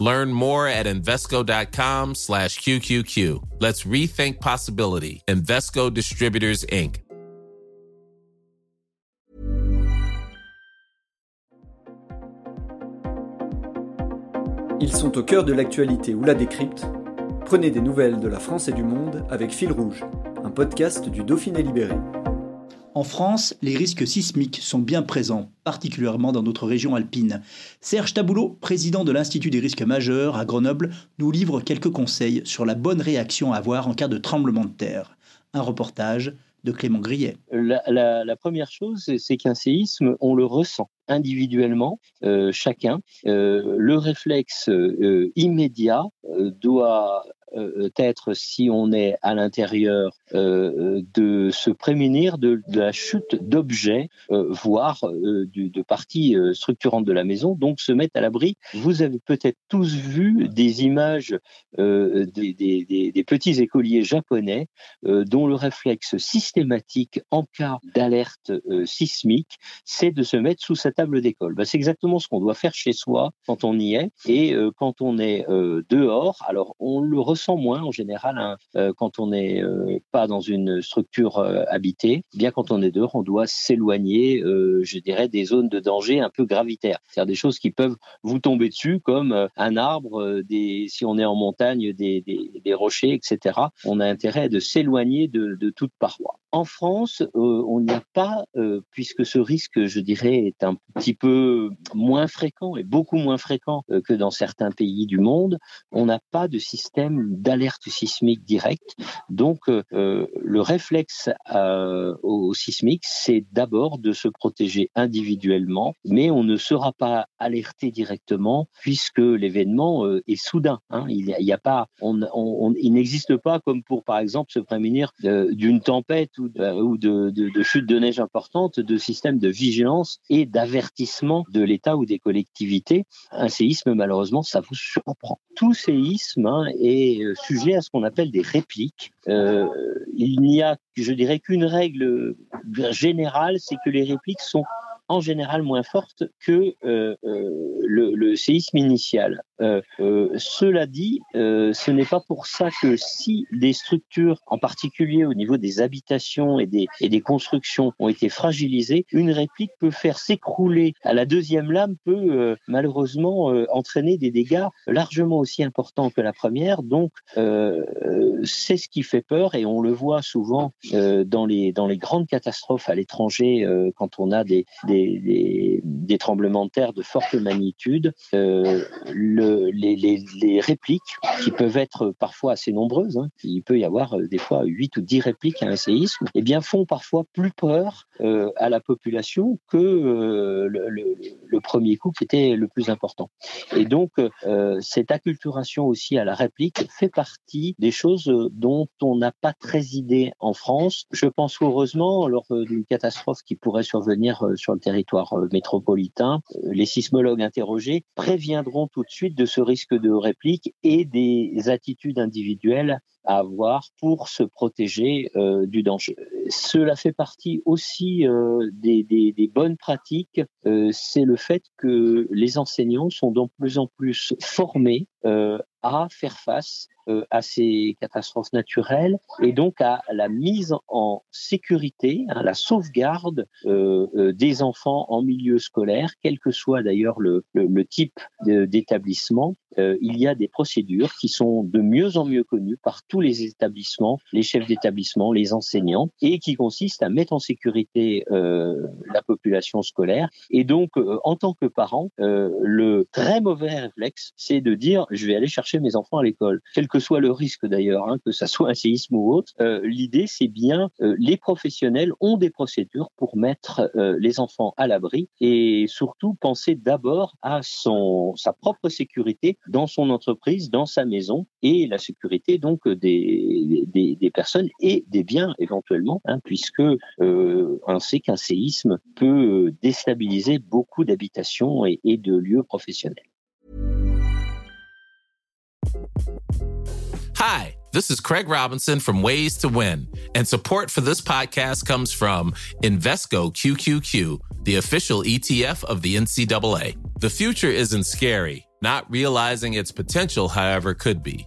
Learn more at Invesco.com slash QQQ. Let's rethink possibility. Invesco Distributors, Inc. Ils sont au cœur de l'actualité ou la décrypte. Prenez des nouvelles de la France et du monde avec Fil Rouge, un podcast du Dauphiné Libéré. En France, les risques sismiques sont bien présents, particulièrement dans notre région alpine. Serge Taboulot, président de l'Institut des risques majeurs à Grenoble, nous livre quelques conseils sur la bonne réaction à avoir en cas de tremblement de terre. Un reportage de Clément Grillet. La, première chose, c'est qu'un séisme, on le ressent individuellement, euh, chacun. Euh, le réflexe euh, immédiat doit être, si on est à l'intérieur, euh, de se prémunir de, la chute d'objets, euh, voire de parties structurantes de la maison, donc se mettre à l'abri. Vous avez peut-être tous vu des images des, petits écoliers japonais dont le réflexe systématique en cas d'alerte sismique, c'est de se mettre sous sa table d'école. Ben, c'est exactement ce qu'on doit faire chez soi quand on y est. Et quand on est dehors, alors on le ressent ressent moins en général hein, euh, quand on n'est euh, pas dans une structure euh, habitée. Bien quand on est dehors, on doit s'éloigner, je dirais, des zones de danger un peu gravitaires, c'est-à-dire des choses qui peuvent vous tomber dessus, comme un arbre, si on est en montagne, des, rochers, etc. On a intérêt de s'éloigner de toute paroi. En France, on n'y a pas, puisque ce risque, je dirais, est un petit peu moins fréquent et beaucoup moins fréquent que dans certains pays du monde. On n'a pas de système d'alerte sismique directe. Donc, euh, euh, le réflexe euh, au, sismique, c'est d'abord de se protéger individuellement, mais on ne sera pas alerté directement puisque l'événement est soudain. Hein. Il n'y a, pas, on, il n'existe pas comme pour, par exemple, se prémunir d'une tempête ou, de, de, chute de neige importante, de système de vigilance et d'avertissement de l'État ou des collectivités. Un séisme, malheureusement, ça vous surprend. Tout séisme hein, est sujet à ce qu'on appelle des répliques. Euh, il n'y a, je dirais, qu'une règle générale, c'est que les répliques sont en général moins fortes que euh, euh, le, séisme initial. Euh, cela dit, ce n'est pas pour ça que si des structures, en particulier au niveau des habitations et des, constructions, ont été fragilisées, une réplique peut faire s'écrouler la deuxième lame, peut malheureusement entraîner des dégâts largement aussi importants que la première. Donc, c'est ce qui fait peur et on le voit souvent dans, les, grandes catastrophes à l'étranger quand on a des, des, tremblements de terre de forte magnitude euh, le, les, répliques, qui peuvent être parfois assez nombreuses, hein, il peut y avoir euh, des fois 8 ou 10 répliques à un séisme, eh bien, font parfois plus peur euh, à la population que le, le, premier coup qui était le plus important. Et donc, cette acculturation aussi à la réplique fait partie des choses dont on n'a pas très idée en France. Je pense heureusement, lors d'une catastrophe qui pourrait survenir sur le territoire métropolitain, les sismologues interrogés préviendront tout de suite de ce risque de réplique et des attitudes individuelles à avoir pour se protéger euh, du danger. Cela fait partie aussi euh, des, bonnes pratiques, euh, c'est le fait que les enseignants sont de plus en plus formés à faire face à ces catastrophes naturelles et donc à la mise en sécurité, à la sauvegarde des enfants en milieu scolaire, quel que soit d'ailleurs le, le, le, type d'établissement. il y a des procédures qui sont de mieux en mieux connues par tous les établissements, les chefs d'établissement, les enseignants, et qui consiste à mettre en sécurité euh, la population scolaire. Et donc, euh, en tant que parent, euh, le très mauvais réflexe, c'est de dire je vais aller chercher mes enfants à l'école, quel que soit le risque d'ailleurs, hein, que ça soit un séisme ou autre. L'idée, c'est bien les professionnels ont des procédures pour mettre les enfants à l'abri et surtout penser d'abord à son sa propre sécurité dans son entreprise, dans sa maison et la sécurité donc des, des, personnes et des biens éventuellement, hein, puisque on sait qu'un séisme peut déstabiliser beaucoup d'habitations et, et de lieux professionnels. Hi, this is Craig Robinson from Ways to Win, and support for this podcast comes from Invesco QQQ, the official ETF of the NCAA. The future isn't scary. Not realizing its potential, however, could be.